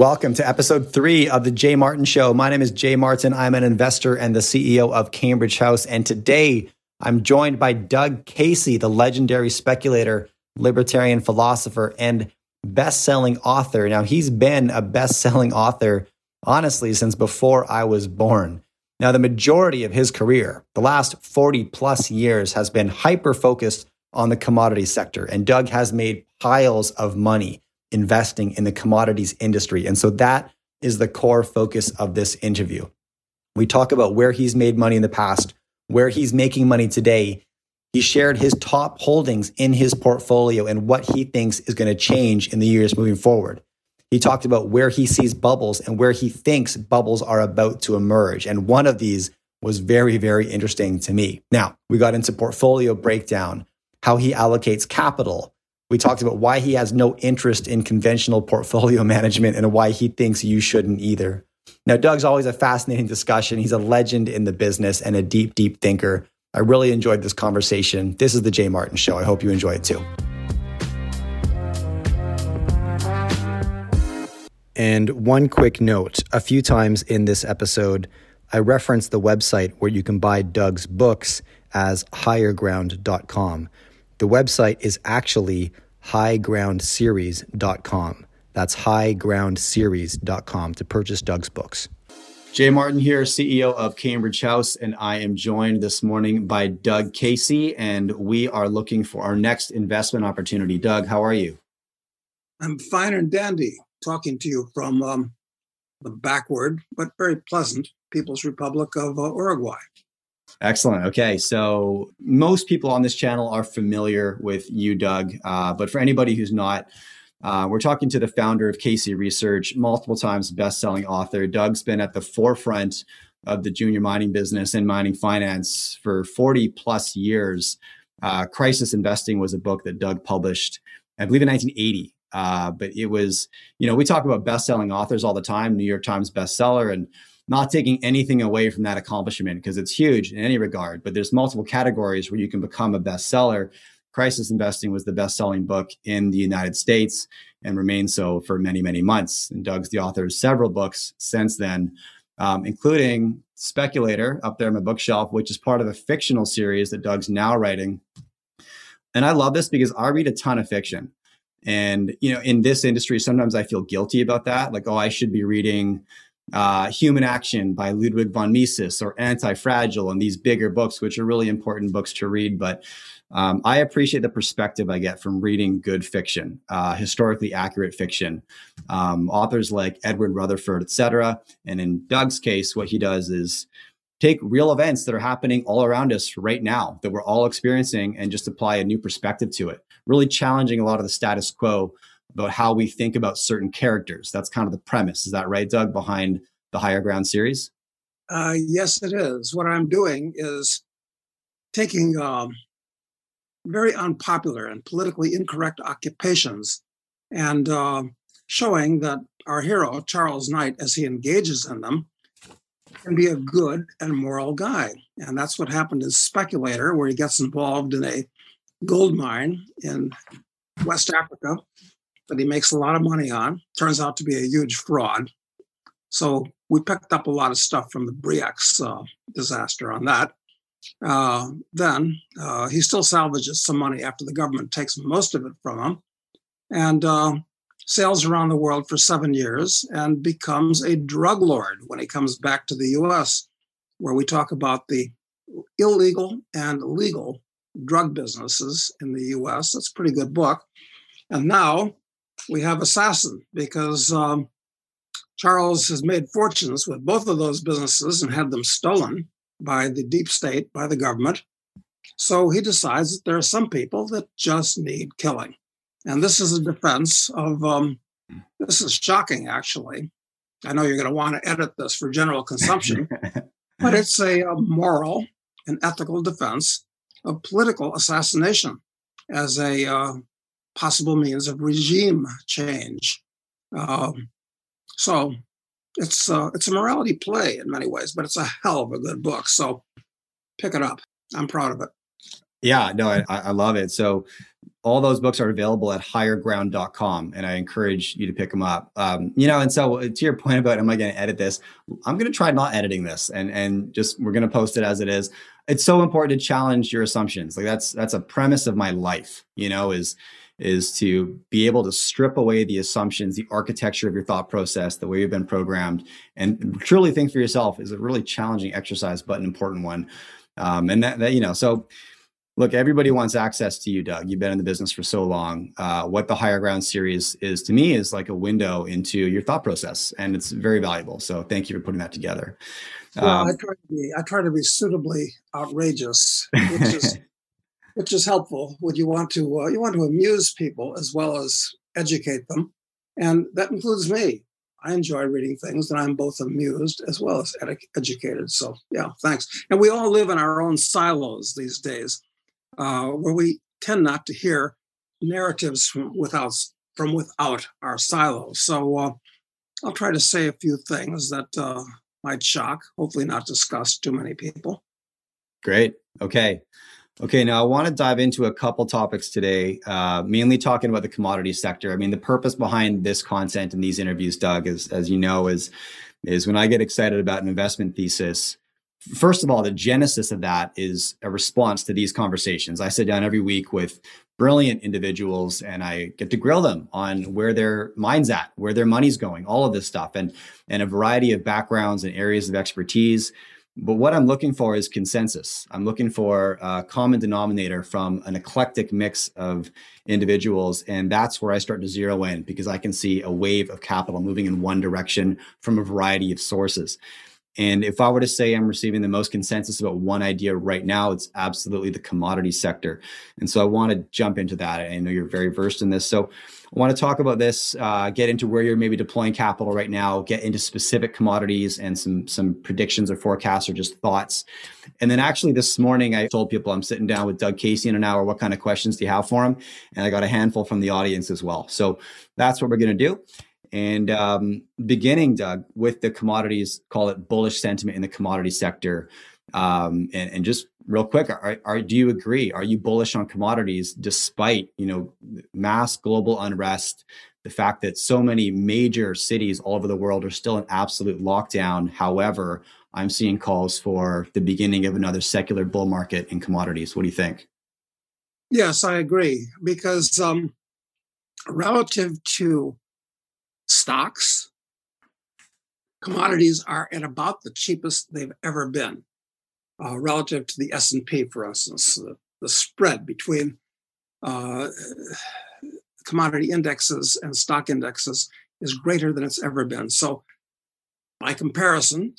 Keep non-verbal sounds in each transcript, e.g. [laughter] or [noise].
Welcome to episode three of the Jay Martin Show. My name is Jay Martin. I'm an investor and the CEO of Cambridge House. And today I'm joined by Doug Casey, the legendary speculator, libertarian philosopher, and best selling author. Now, he's been a best selling author, honestly, since before I was born. Now, the majority of his career, the last 40 plus years, has been hyper focused on the commodity sector. And Doug has made piles of money investing in the commodities industry. And so that is the core focus of this interview. We talk about where he's made money in the past, where he's making money today. He shared his top holdings in his portfolio and what he thinks is going to change in the years moving forward. He talked about where he sees bubbles and where he thinks bubbles are about to emerge. And one of these was very, very interesting to me. Now, we got into portfolio breakdown, how he allocates capital, we talked about why he has no interest in conventional portfolio [laughs] management and why he thinks you shouldn't either. Now, Doug's always a fascinating discussion. He's a legend in the business and a deep, deep thinker. I really enjoyed this conversation. This is the Jay Martin Show. I hope you enjoy it too. And one quick note a few times in this episode, I referenced the website where you can buy Doug's books as higherground.com. The website is actually highgroundseries.com. That's highgroundseries.com to purchase Doug's books. Jay Martin here, CEO of Cambridge House, and I am joined this morning by Doug Casey, and we are looking for our next investment opportunity. Doug, how are you? I'm fine and dandy talking to you from um, the backward but very pleasant People's Republic of uh, Uruguay. Excellent. Okay. So most people on this channel are familiar with you, Doug. Uh, but for anybody who's not, uh, we're talking to the founder of Casey Research, multiple times best-selling author. Doug's been at the forefront of the junior mining business and mining finance for 40 plus years. Uh, Crisis Investing was a book that Doug published, I believe, in 1980. Uh, but it was, you know, we talk about best-selling authors all the time, New York Times bestseller, and not taking anything away from that accomplishment because it's huge in any regard, but there's multiple categories where you can become a bestseller. Crisis Investing was the best selling book in the United States and remains so for many, many months. And Doug's the author of several books since then, um, including Speculator up there on my bookshelf, which is part of a fictional series that Doug's now writing. And I love this because I read a ton of fiction. And, you know, in this industry, sometimes I feel guilty about that. Like, oh, I should be reading uh, Human Action by Ludwig von Mises or Anti-Fragile and these bigger books, which are really important books to read. But um, I appreciate the perspective I get from reading good fiction, uh, historically accurate fiction, um, authors like Edward Rutherfurd, etc. And in Doug's case, what he does is take real events that are happening all around us right now that we're all experiencing and just apply a new perspective to it, really challenging a lot of the status quo about how we think about certain characters. That's kind of the premise. Is that right, Doug, behind the Higher Ground series? Uh, yes, it is. What I'm doing is taking um, very unpopular and politically incorrect occupations and uh, showing that our hero, Charles Knight, as he engages in them, can be a good and moral guy. And that's what happened in Speculator, where he gets involved in a gold mine in West Africa that he makes a lot of money on. Turns out to be a huge fraud. So we picked up a lot of stuff from the Bre-X uh, disaster on that. Uh, then uh, he still salvages some money after the government takes most of it from him and uh, sails around the world for seven years and becomes a drug lord when he comes back to the US, where we talk about the illegal and legal drug businesses in the US. That's a pretty good book. And now we have assassin because um, Charles has made fortunes with both of those businesses and had them stolen by the deep state, by the government. So he decides that there are some people that just need killing. And this is a defense of, um, this is shocking, actually. I know you're going to want to edit this for general consumption, [laughs] but it's a, a moral and ethical defense of political assassination as a uh, possible means of regime change. Um, so it's uh, it's a morality play in many ways, but it's a hell of a good book. So pick it up. I'm proud of it. Yeah, no, I, I love it. So all those books are available at higherground.com and i encourage you to pick them up um, you know and so uh, to your point about am i going to edit this i'm going to try not editing this and and just we're going to post it as it is it's so important to challenge your assumptions like that's that's a premise of my life you know is is to be able to strip away the assumptions the architecture of your thought process the way you've been programmed and truly think for yourself is a really challenging exercise but an important one um, and that, that you know so look, everybody wants access to you, Doug. You've been in the business for so long. Uh, what the Higher Ground series is to me is like a window into your thought process, and it's very valuable. So thank you for putting that together. Well, um, I try to be I try to be suitably outrageous, which is [laughs] which is helpful when you want to uh, you want to amuse people as well as educate them, and that includes me. I enjoy reading things, and I'm both amused as well as ed- educated. So, yeah, thanks. And we all live in our own silos these days uh, where we tend not to hear narratives from without from without our silos. So uh, I'll try to say a few things that uh, might shock, hopefully not disgust too many people. Great. Okay. Okay, now I want to dive into a couple topics today, uh, mainly talking about the commodity sector. I mean, the purpose behind this content and these interviews, Doug, is as you know, is is when I get excited about an investment thesis, first of all, the genesis of that is a response to these conversations. I sit down every week with brilliant individuals and I get to grill them on where their mind's at, where their money's going, all of this stuff, and, and a variety of backgrounds and areas of expertise. But what I'm looking for is consensus. I'm looking for a common denominator from an eclectic mix of individuals. And that's where I start to zero in because I can see a wave of capital moving in one direction from a variety of sources. And if I were to say I'm receiving the most consensus about one idea right now, it's absolutely the commodity sector. And so I want to jump into that. I know you're very versed in this. So I want to talk about this, uh, get into where you're maybe deploying capital right now, get into specific commodities and some some predictions or forecasts or just thoughts. And then actually this morning I told people I'm sitting down with Doug Casey in an hour. What kind of questions do you have for him? And I got a handful from the audience as well. So that's what we're going to do. And um, beginning, Doug, with the commodities, call it bullish sentiment in the commodity sector. Um, and, and, just real quick, are, are, do you agree? Are you bullish on commodities despite you know mass global unrest, the fact that so many major cities all over the world are still in absolute lockdown? However, I'm seeing calls for the beginning of another secular bull market in commodities. What do you think? Yes, I agree because um, relative to stocks, commodities are at about the cheapest they've ever been uh, relative to the S&P, for instance. The, the spread between uh, commodity indexes and stock indexes is greater than it's ever been. So by comparison,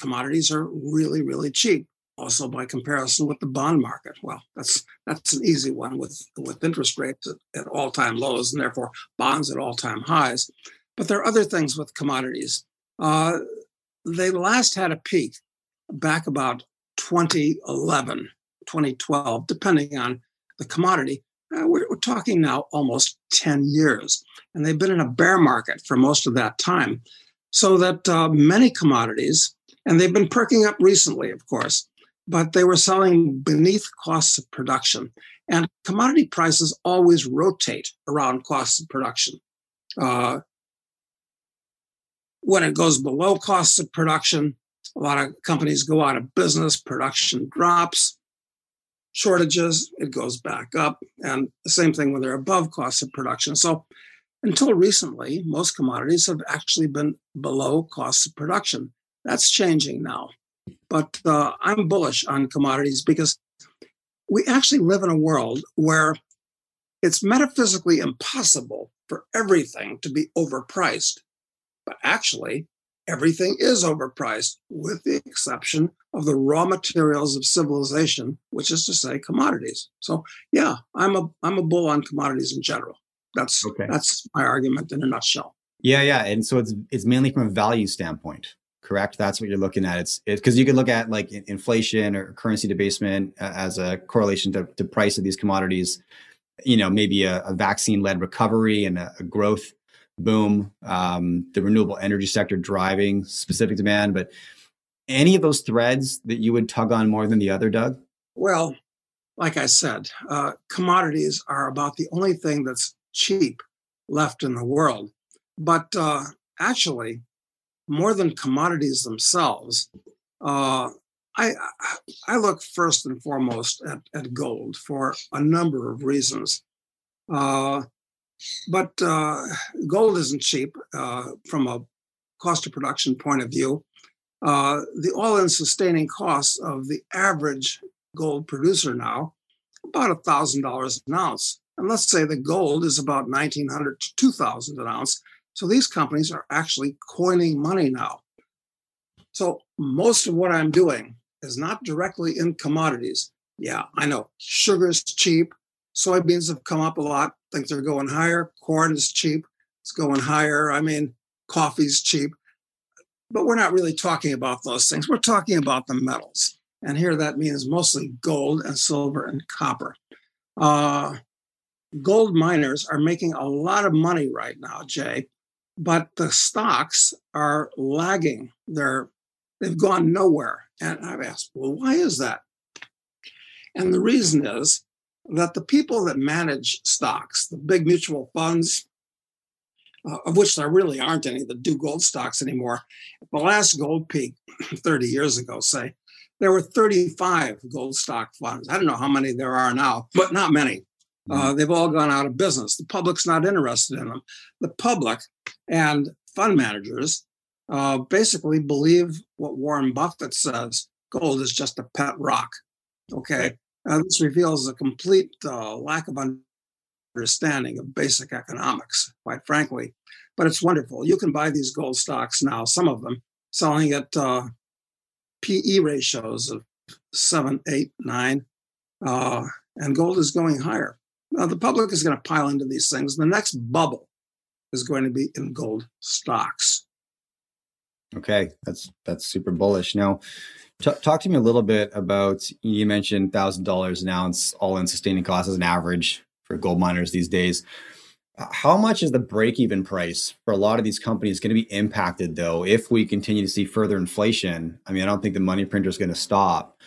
commodities are really, really cheap. Also, by comparison with the bond market, well, that's that's an easy one with with interest rates at, at all time lows and therefore bonds at all time highs. But there are other things with commodities. Uh, they last had a peak back about 2011, 2012, depending on the commodity. Uh, we're, we're, talking now almost 10 years, and they've been in a bear market for most of that time. So that uh, many commodities, and they've been perking up recently, of course, but they were selling beneath costs of production. And commodity prices always rotate around costs of production. Uh, when it goes below costs of production, a lot of companies go out of business, production drops, shortages, it goes back up. And the same thing when they're above costs of production. So until recently, most commodities have actually been below costs of production. That's changing now. But uh, I'm bullish on commodities because we actually live in a world where it's metaphysically impossible for everything to be overpriced. But actually, everything is overpriced, with the exception of the raw materials of civilization, which is to say commodities. So yeah, I'm a I'm a bull on commodities in general. That's okay. that's my argument in a nutshell. Yeah, yeah. And so it's it's mainly from a value standpoint, correct? That's what you're looking at. It's because you could look at like inflation or currency debasement uh, as a correlation to, to price of these commodities. You know, maybe a, a vaccine led recovery and a, a growth boom, um, the renewable energy sector driving specific demand. But any of those threads that you would tug on more than the other, Doug? Well, like I said, uh, commodities are about the only thing that's cheap left in the world. But uh, actually, more than commodities themselves, uh, I, I look first and foremost at, at gold for a number of reasons. Uh, but uh, gold isn't cheap uh, from a cost of production point of view. Uh, the all-in sustaining costs of the average gold producer now about a thousand dollars an ounce, and let's say the gold is about nineteen hundred to two thousand an ounce. So these companies are actually coining money now. So most of what I'm doing is not directly in commodities. Yeah, I know sugar is cheap. Soybeans have come up a lot. Think they're going higher. Corn is cheap. It's going higher. I mean, coffee's cheap. But we're not really talking about those things. We're talking about the metals. And here that means mostly gold and silver and copper. Uh, gold miners are making a lot of money right now, Jay, but the stocks are lagging. They're they've gone nowhere. And I've asked, well, why is that? And the reason is that the people that manage stocks, the big mutual funds, uh, of which there really aren't any that do gold stocks anymore, At the last gold peak [clears throat] 30 years ago, say, there were 35 gold stock funds. I don't know how many there are now, but not many. Uh, mm-hmm. they've all gone out of business. The public's not interested in them. The public and fund managers uh, basically believe what Warren Buffett says gold is just a pet rock. Okay. Uh, this reveals a complete uh, lack of understanding of basic economics, quite frankly. But it's wonderful. You can buy these gold stocks now, some of them selling at uh, PE ratios of seven, eight, nine, uh, and gold is going higher. Now, the public is going to pile into these things. The next bubble is going to be in gold stocks. Okay, that's that's super bullish. Now, t- talk to me a little bit about you mentioned thousand dollars an ounce all-in sustaining cost as an average for gold miners these days. How much is the break-even price for a lot of these companies going to be impacted though if we continue to see further inflation? I mean, I don't think the money printer is going to stop.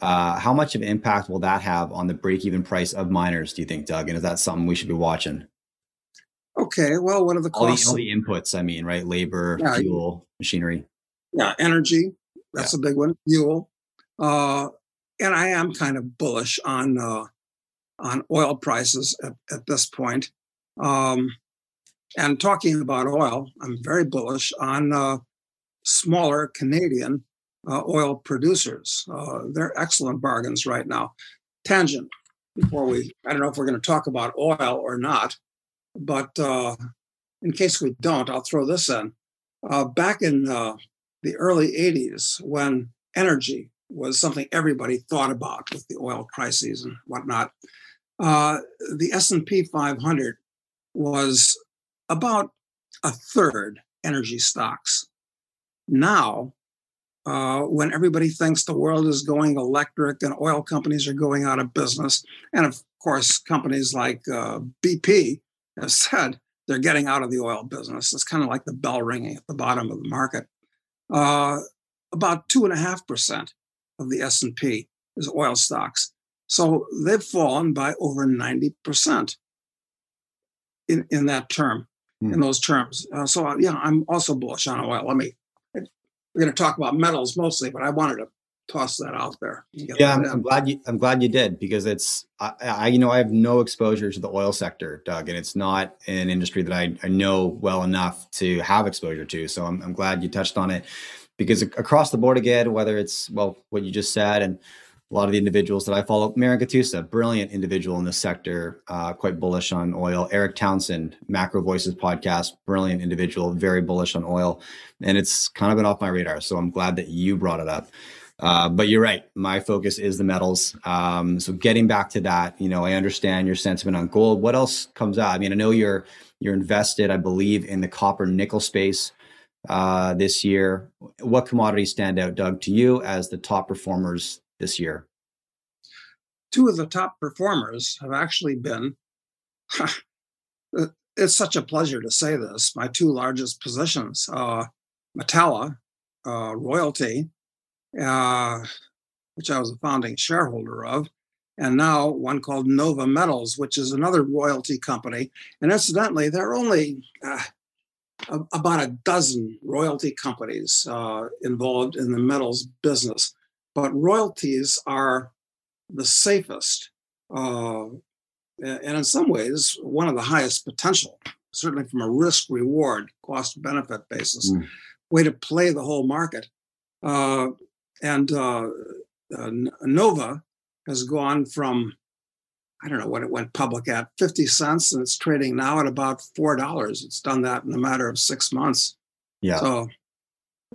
Uh, how much of an impact will that have on the break-even price of miners? Do you think, Doug? And is that something we should be watching? Okay, well, what are the costs? All the, all the inputs, I mean, right? Labor, yeah, fuel, machinery. Yeah, energy. That's yeah. a big one. Fuel. Uh, and I am kind of bullish on uh, on oil prices at, at this point. Um, and talking about oil, I'm very bullish on uh, smaller Canadian uh, oil producers. Uh, they're excellent bargains right now. Tangent. Before we, I don't know if we're going to talk about oil or not. But uh, in case we don't, I'll throw this in. Uh, back in uh, the early 80s, when energy was something everybody thought about with the oil crises and whatnot, uh, the S&P 500 was about a third energy stocks. Now, uh, when everybody thinks the world is going electric and oil companies are going out of business, and of course, companies like uh, BP have said they're getting out of the oil business. It's kind of like the bell ringing at the bottom of the market. Uh, about two and a half percent of the S and P is oil stocks, so they've fallen by over ninety percent in in that term, hmm. in those terms. Uh, so uh, yeah, I'm also bullish on oil. Let me. We're going to talk about metals mostly, but I wanted to toss that out there. Yeah, I'm, I'm, glad you. I'm glad you did because it's. I, I, you know, I have no exposure to the oil sector, Doug, and it's not an industry that I, I know well enough to have exposure to. So I'm, I'm glad you touched on it because across the board again, whether it's well what you just said and a lot of the individuals that I follow, Marin Katusa, brilliant individual in this sector, uh, quite bullish on oil. Erik Townsend, MacroVoices podcast, brilliant individual, very bullish on oil. And it's kind of been off my radar. So I'm glad that you brought it up. Uh, but you're right. My focus is the metals. Um, so getting back to that, you know, I understand your sentiment on gold. What else comes out? I mean, I know you're you're invested, I believe, in the copper nickel space uh, this year. What commodities stand out, Doug, to you as the top performers this year? Two of the top performers have actually been. [laughs] it's such a pleasure to say this. My two largest positions, uh, Metalla, uh, Royalty, uh, which I was a founding shareholder of, and now one called Nova Metals, which is another royalty company. And incidentally, there are only uh, about a dozen royalty companies uh, involved in the metals business, but royalties are the safest uh, and in some ways one of the highest potential, certainly from a risk reward, cost benefit basis, mm. way to play the whole market. Uh, and uh, uh, Nova has gone from I don't know what it went public at 50 cents and it's trading now at about $4. It's done that in a matter of six months. Yeah. So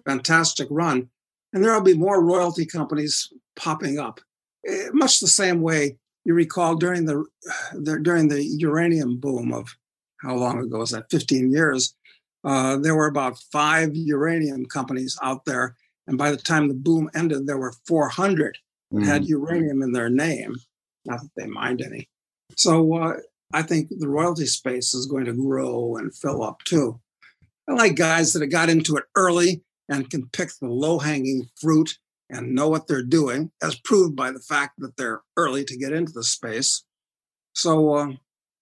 fantastic run. And there'll be more royalty companies popping up, eh, much the same way you recall during the, [sighs] the during the uranium boom of how long ago was that? 15 years. Uh, there were about five uranium companies out there. And by the time the boom ended, there were 400 mm. had uranium in their name. Not that they mind any. So uh, I think the royalty space is going to grow and fill up too. I like guys that have got into it early and can pick the low hanging fruit and know what they're doing, as proved by the fact that they're early to get into the space. So, uh,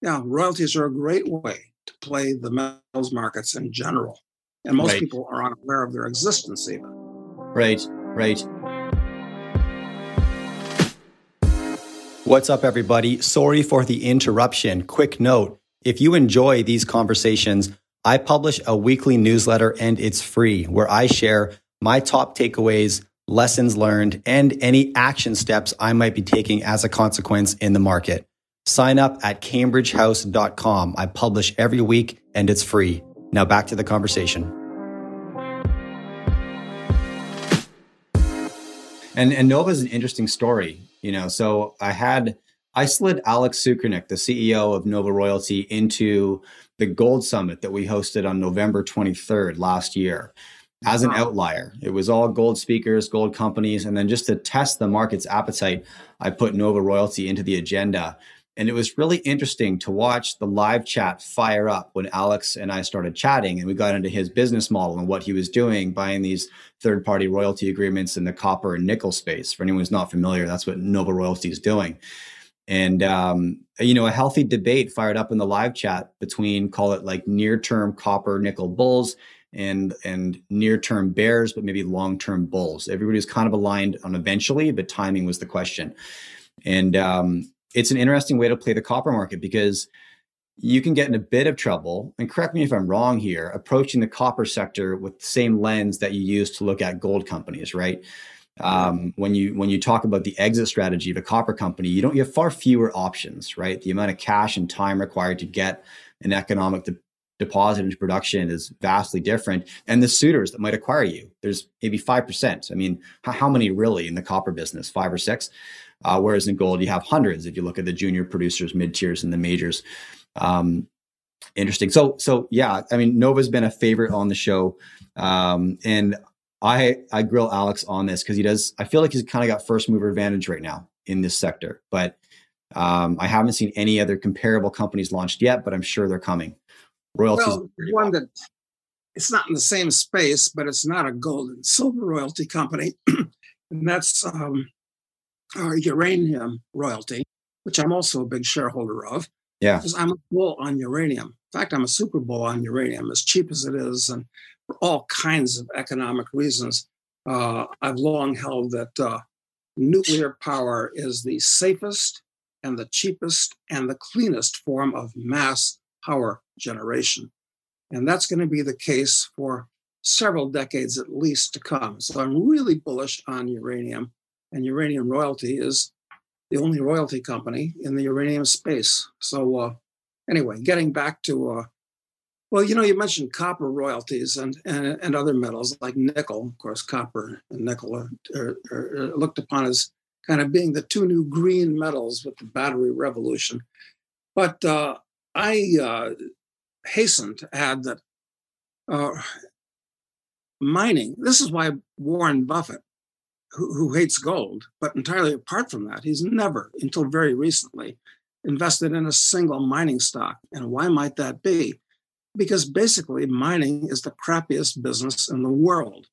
yeah, royalties are a great way to play the metals markets in general. And most right. people are unaware of their existence, even. Right, right. What's up, everybody? Sorry for the interruption. Quick note if you enjoy these conversations, I publish a weekly newsletter and it's free where I share my top takeaways, lessons learned, and any action steps I might be taking as a consequence in the market. Sign up at cambridgehouse.com. I publish every week and it's free. Now back to the conversation. And, and Nova is an interesting story. You know, so I had I slid Alex Tsukernik, the CEO of Nova Royalty, into the Gold Summit that we hosted on November 23rd last year as an outlier. It was all gold speakers, gold companies, and then just to test the market's appetite, I put Nova Royalty into the agenda. And it was really interesting to watch the live chat fire up when Alex and I started chatting and we got into his business model and what he was doing, buying these third party royalty agreements in the copper and nickel space. For anyone who's not familiar, that's what Nova Royalty is doing. And, um, you know, a healthy debate fired up in the live chat between, call it like near term copper nickel bulls and and near term bears, but maybe long term bulls. Everybody was kind of aligned on eventually, but timing was the question. And um, it's an interesting way to play the copper market because you can get in a bit of trouble and correct me if i'm wrong here approaching the copper sector with the same lens that you use to look at gold companies right um, when you when you talk about the exit strategy of a copper company you don't you have far fewer options right? The amount of cash and time required to get an economic de- deposit into production is vastly different and the suitors that might acquire you there's maybe 5% i mean how, how many really in the copper business? Five or six? Uh, whereas in gold, you have hundreds if you look at the junior producers, mid tiers, and the majors. Um, interesting. So, so yeah, I mean, Nova's been a favorite on the show, um, and I I grill Alex on this because he does. I feel like he's kind of got first mover advantage right now in this sector, but um, I haven't seen any other comparable companies launched yet, but I'm sure they're coming. Royalties. Well, one that it's not in the same space, but it's not a gold and silver royalty company, [clears throat] and that's um, uh, uranium royalty, which I'm also a big shareholder of. Yeah. Because I'm a bull on uranium. In fact, I'm a super bull on uranium, as cheap as it is, and for all kinds of economic reasons. Uh, I've long held that uh, nuclear power is the safest and the cheapest and the cleanest form of mass power generation. And that's going to be the case for several decades at least to come. So I'm really bullish on uranium and Uranium Royalty is the only royalty company in the uranium space. So, uh, anyway, getting back to, uh, well, you know, you mentioned copper royalties and, and, and other metals like nickel. Of course, copper and nickel are, are, are looked upon as kind of being the two new green metals with the battery revolution. But uh, I uh, hasten to add that uh, mining, this is why Warren Buffett who, who hates gold, but entirely apart from that, he's never, until very recently, invested in a single mining stock. And why might that be? Because basically, mining is the crappiest business in the world.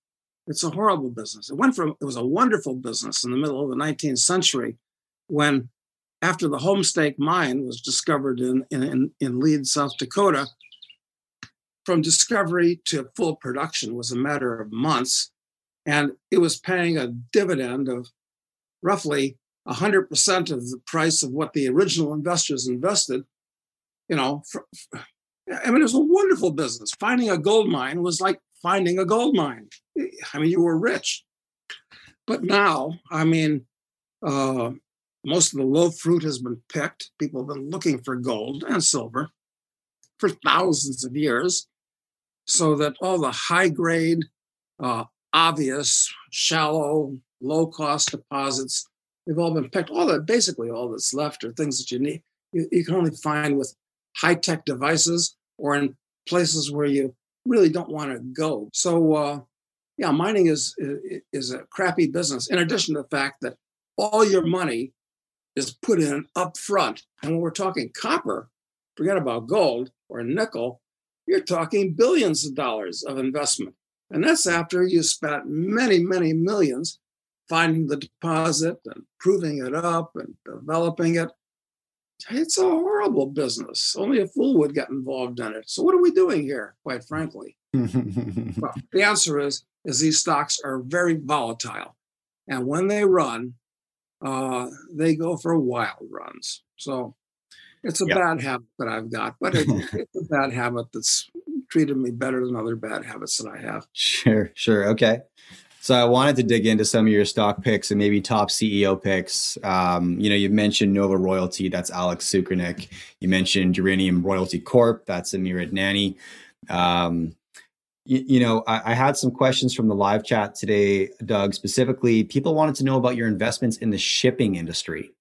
It's a horrible business. It went from, it was a wonderful business in the middle of the 19th century when after the Homestake mine was discovered in, in, in Lead, South Dakota, from discovery to full production was a matter of months. And it was paying a dividend of roughly 100% of the price of what the original investors invested. You know, for, I mean, it was a wonderful business. Finding a gold mine was like finding a gold mine. I mean, you were rich. But now, I mean, uh, most of the low fruit has been picked. People have been looking for gold and silver for thousands of years, so that all the high grade, uh, obvious, shallow, low cost deposits they've all been picked. All that basically all that's left are things that you need you, you can only find with high tech devices or in places where you really don't want to go. So uh, yeah, mining is is a crappy business. In addition to the fact that all your money is put in up front. And when we're talking copper, forget about gold or nickel, you're talking billions of dollars of investment. And that's after you spent many, many millions finding the deposit and proving it up and developing it. It's a horrible business. Only a fool would get involved in it. So what are we doing here, quite frankly? well, [laughs] the answer is is these stocks are very volatile. And when they run, uh, they go for wild runs. So it's a yep. bad habit that I've got, but it, [laughs] it's a bad habit that's treated me better than other bad habits that I have. Sure, sure. Okay. So I wanted to dig into some of your stock picks and maybe top CEO picks. Um, you know, you mentioned Nova Royalty, that's Alex Tsukernik. You mentioned Uranium Royalty Corp, that's Amir Adnani. Um, you, you know, I, I, had some questions from the live chat today, Doug. Specifically, people wanted to know about your investments in the shipping industry.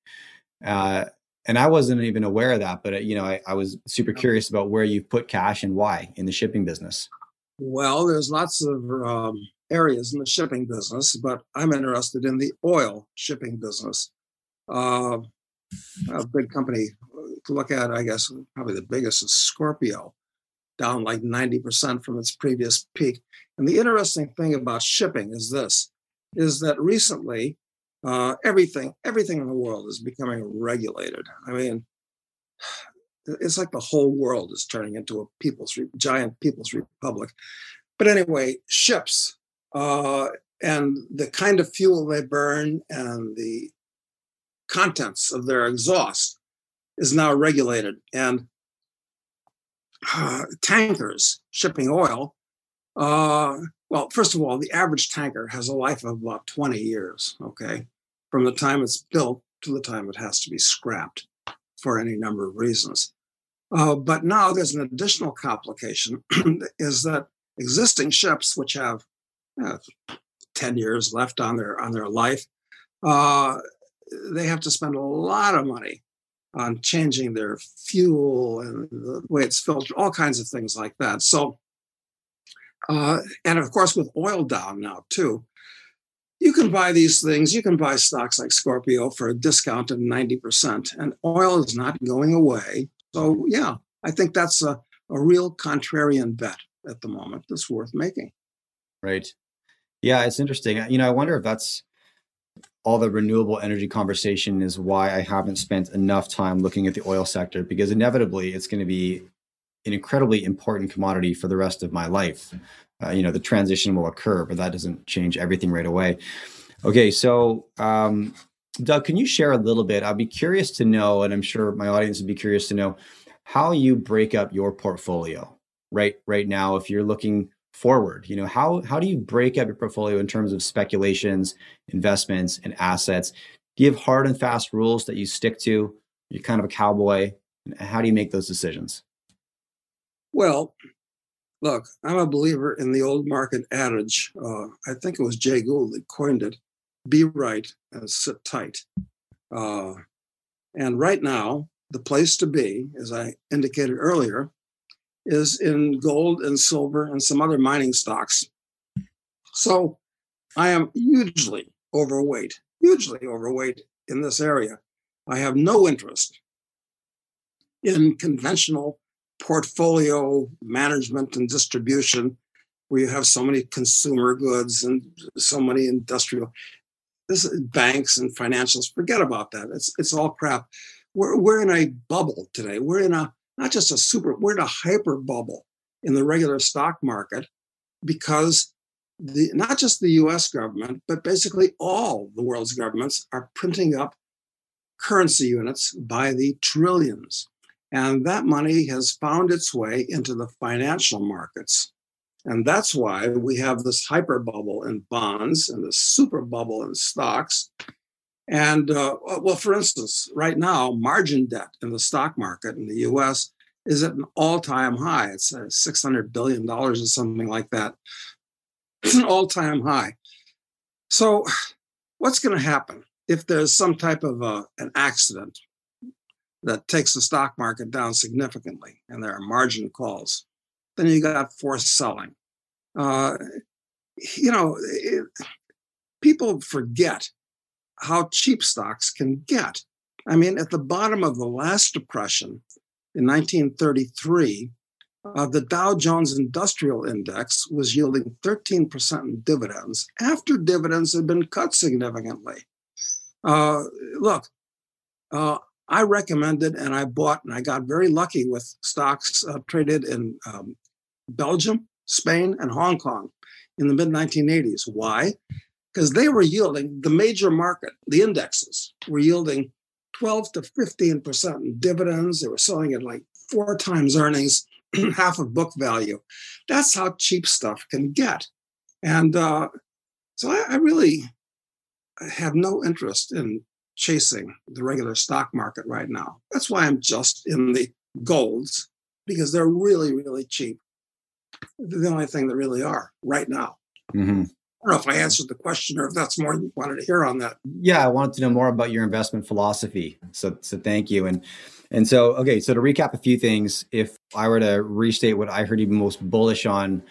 Uh, and I wasn't even aware of that, but uh, you know, I, I, was super curious about where you've put cash and why in the shipping business. Well, there's lots of um, areas in the shipping business, but I'm interested in the oil shipping business. Uh, a big company to look at, I guess, probably the biggest is Scorpio down like 90% from its previous peak. And the interesting thing about shipping is this, is that recently uh, everything, everything in the world is becoming regulated. I mean, it's like the whole world is turning into a people's giant people's republic. But anyway, ships uh, and the kind of fuel they burn and the contents of their exhaust is now regulated. And uh, tankers shipping oil, uh, well, first of all, the average tanker has a life of about 20 years, okay, from the time it's built to the time it has to be scrapped for any number of reasons. Uh, but now there's an additional complication [clears throat] is that existing ships, which have uh, 10 years left on their on their life, uh, they have to spend a lot of money on changing their fuel and the way it's filtered, all kinds of things like that. So, uh, and of course, with oil down now too, you can buy these things. You can buy stocks like Scorpio for a discount of 90%, and oil is not going away. So, yeah, I think that's a, a real contrarian bet at the moment that's worth making. Right. Yeah, it's interesting. You know, I wonder if that's all the renewable energy conversation is why I haven't spent enough time looking at the oil sector because inevitably it's going to be an incredibly important commodity for the rest of my life. Uh, you know, the transition will occur, but that doesn't change everything right away. Okay, so um, Doug, can you share a little bit? I'd be curious to know, and I'm sure my audience would be curious to know how you break up your portfolio right right now. If you're looking forward? You know how how do you break up your portfolio in terms of speculations investments and assets? Do you have hard and fast rules that you stick to? You're kind of a cowboy. How do you make those decisions? Well look i'm a believer in the old market adage uh, i think it was jay gould that coined it be right and sit tight. Uh, and right now the place to be as i indicated earlier is in gold and silver and some other mining stocks. So I am hugely overweight, hugely overweight in this area. I have no interest in conventional portfolio management and distribution where you have so many consumer goods and so many industrial. this banks and financials, forget about that. It's it's all crap. We're we're in a bubble today. We're in a not just a super, we're in a hyper bubble in the regular stock market because the not just the US government, but basically all the world's governments are printing up currency units by the trillions. And that money has found its way into the financial markets. And that's why we have this hyper bubble in bonds and this super bubble in stocks. And uh, well, for instance, right now, margin debt in the stock market in the US is at an all time high. It's uh, $600 billion or something like that. It's an all time high. So, what's going to happen if there's some type of uh, an accident that takes the stock market down significantly and there are margin calls? Then you got forced selling. Uh, you know, it, people forget how cheap stocks can get. I mean, at the bottom of the last depression in 1933, uh, the Dow Jones Industrial Index was yielding 13% in dividends after dividends had been cut significantly. Uh, look, uh, I recommended and I bought and I got very lucky with stocks uh, traded in um, Belgium, Spain, and Hong Kong in the mid 1980s. Why? Because they were yielding the major market, the indexes were yielding 12 to 15% in dividends. They were selling at like four times earnings, [clears throat] half of book value. That's how cheap stuff can get. And uh, so I, I really have no interest in chasing the regular stock market right now. That's why I'm just in the golds because they're really, really cheap. They're the only thing that really are right now. Mm-hmm. I don't know if I answered the question or if that's more you wanted to hear on that. Yeah, I wanted to know more about your investment philosophy. So, so thank you. And and so, okay, so to recap a few things, if I were to restate what I heard you most bullish on,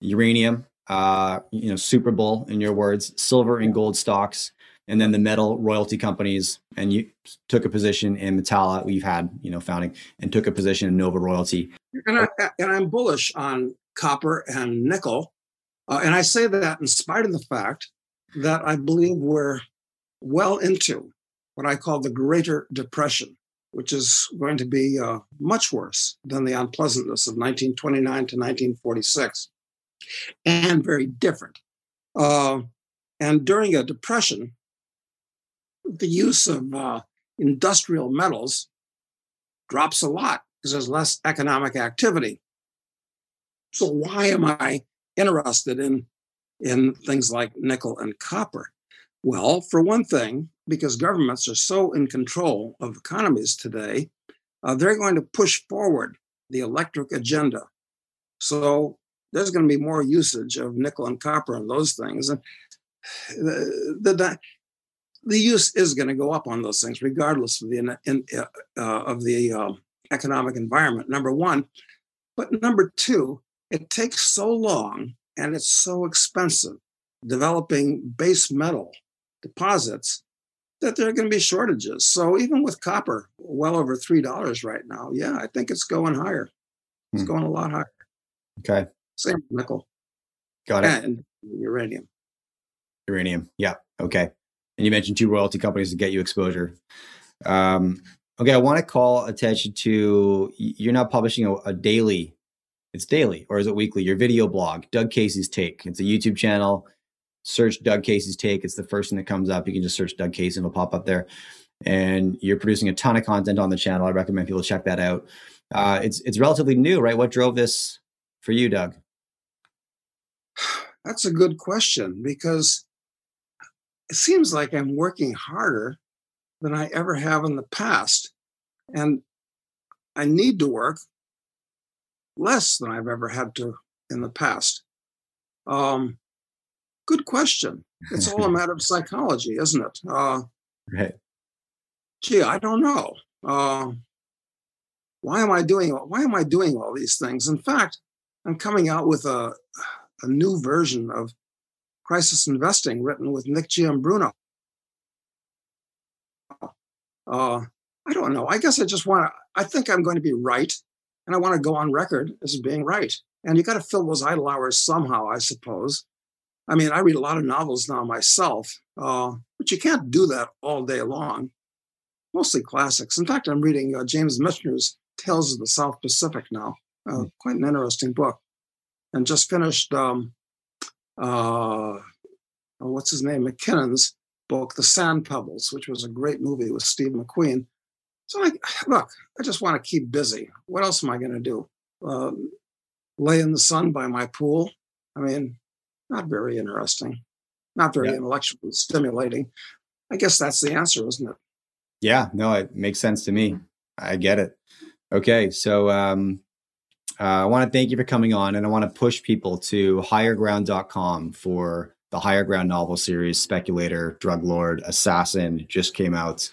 uranium, uh, you know, Super Bull in your words, silver and gold stocks, and then the metal royalty companies, and you took a position in Metalla. We've had, you know, founding, and took a position in Nova Royalty. And, I, and I'm bullish on copper and nickel, uh, and I say that in spite of the fact that I believe we're well into what I call the Greater Depression, which is going to be uh, much worse than the unpleasantness of 1929 to 1946, and very different. Uh, and during a depression, the use of uh, industrial metals drops a lot because there's less economic activity. So why am I interested in in things like nickel and copper? Well, for one thing, because governments are so in control of economies today, uh, they're going to push forward the electric agenda. So there's going to be more usage of nickel and copper and those things. And [sighs] the, the, the use is going to go up on those things, regardless of the in, uh, uh, of the um, economic environment. Number one, but number two, it takes so long and it's so expensive developing base metal deposits that there are going to be shortages. So even with copper, well over three dollars right now, yeah, I think it's going higher. It's hmm. going a lot higher. Okay. Same nickel. Got it. And uranium. Uranium. Yeah. Okay and you mentioned two royalty companies to get you exposure. Um, okay, I want to call attention to you're now publishing a, a, daily. It's daily, or is it weekly? Your video blog, Doug Casey's Take. It's a YouTube channel. Search Doug Casey's Take. It's the first thing that comes up. You can just search Doug Casey and it'll pop up there. And you're producing a ton of content on the channel. I recommend people check that out. Uh, it's it's relatively new, right? What drove this for you, Doug? [sighs] That's a good question because it seems like I'm working harder than I ever have in the past. And I need to work less than I've ever had to in the past. Um, good question. It's all a [laughs] matter of psychology, isn't it? Uh, right. Gee, I don't know. Uh, why am I doing? Why am I doing all these things? In fact, I'm coming out with a a new version of Crisis Investing, written with Nick Giambruno. Uh, I don't know. I guess I just want to, I think I'm going to be right. And I want to go on record as being right. And you got to fill those idle hours somehow, I suppose. I mean, I read a lot of novels now myself. Uh, But you can't do that all day long. Mostly classics. In fact, I'm reading uh, James Michener's Tales of the South Pacific now. Uh, mm. Quite an interesting book. And just finished, um, uh, what's his name, McKinnon's book, The Sand Pebbles, which was a great movie with Steve McQueen. So, I, [sighs] look, I just want to keep busy. What else am I going to do? Um, lay in the sun by my pool? I mean, not very interesting, not very yeah. intellectually stimulating. I guess that's the answer, isn't it? Yeah, no, it makes sense to me. I get it. Okay, so um, uh, I want to thank you for coming on, and I want to push people to higherground.com for the Higher Ground novel series, Speculator, Drug Lord, Assassin, just came out.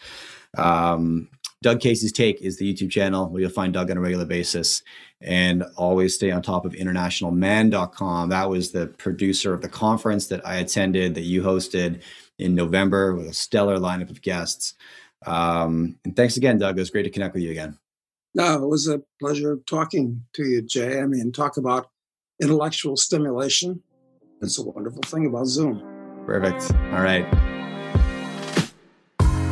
Um, Doug Casey's Take is the YouTube channel where you'll find Doug on a regular basis and always stay on top of internationalman.com. That was the producer of the conference that I attended that you hosted in November with a stellar lineup of guests. Um, and thanks again, Doug. It was great to connect with you again. No, it was a pleasure talking to you, Jay. I mean, talk about intellectual stimulation. It's a wonderful thing about Zoom. Perfect. All right.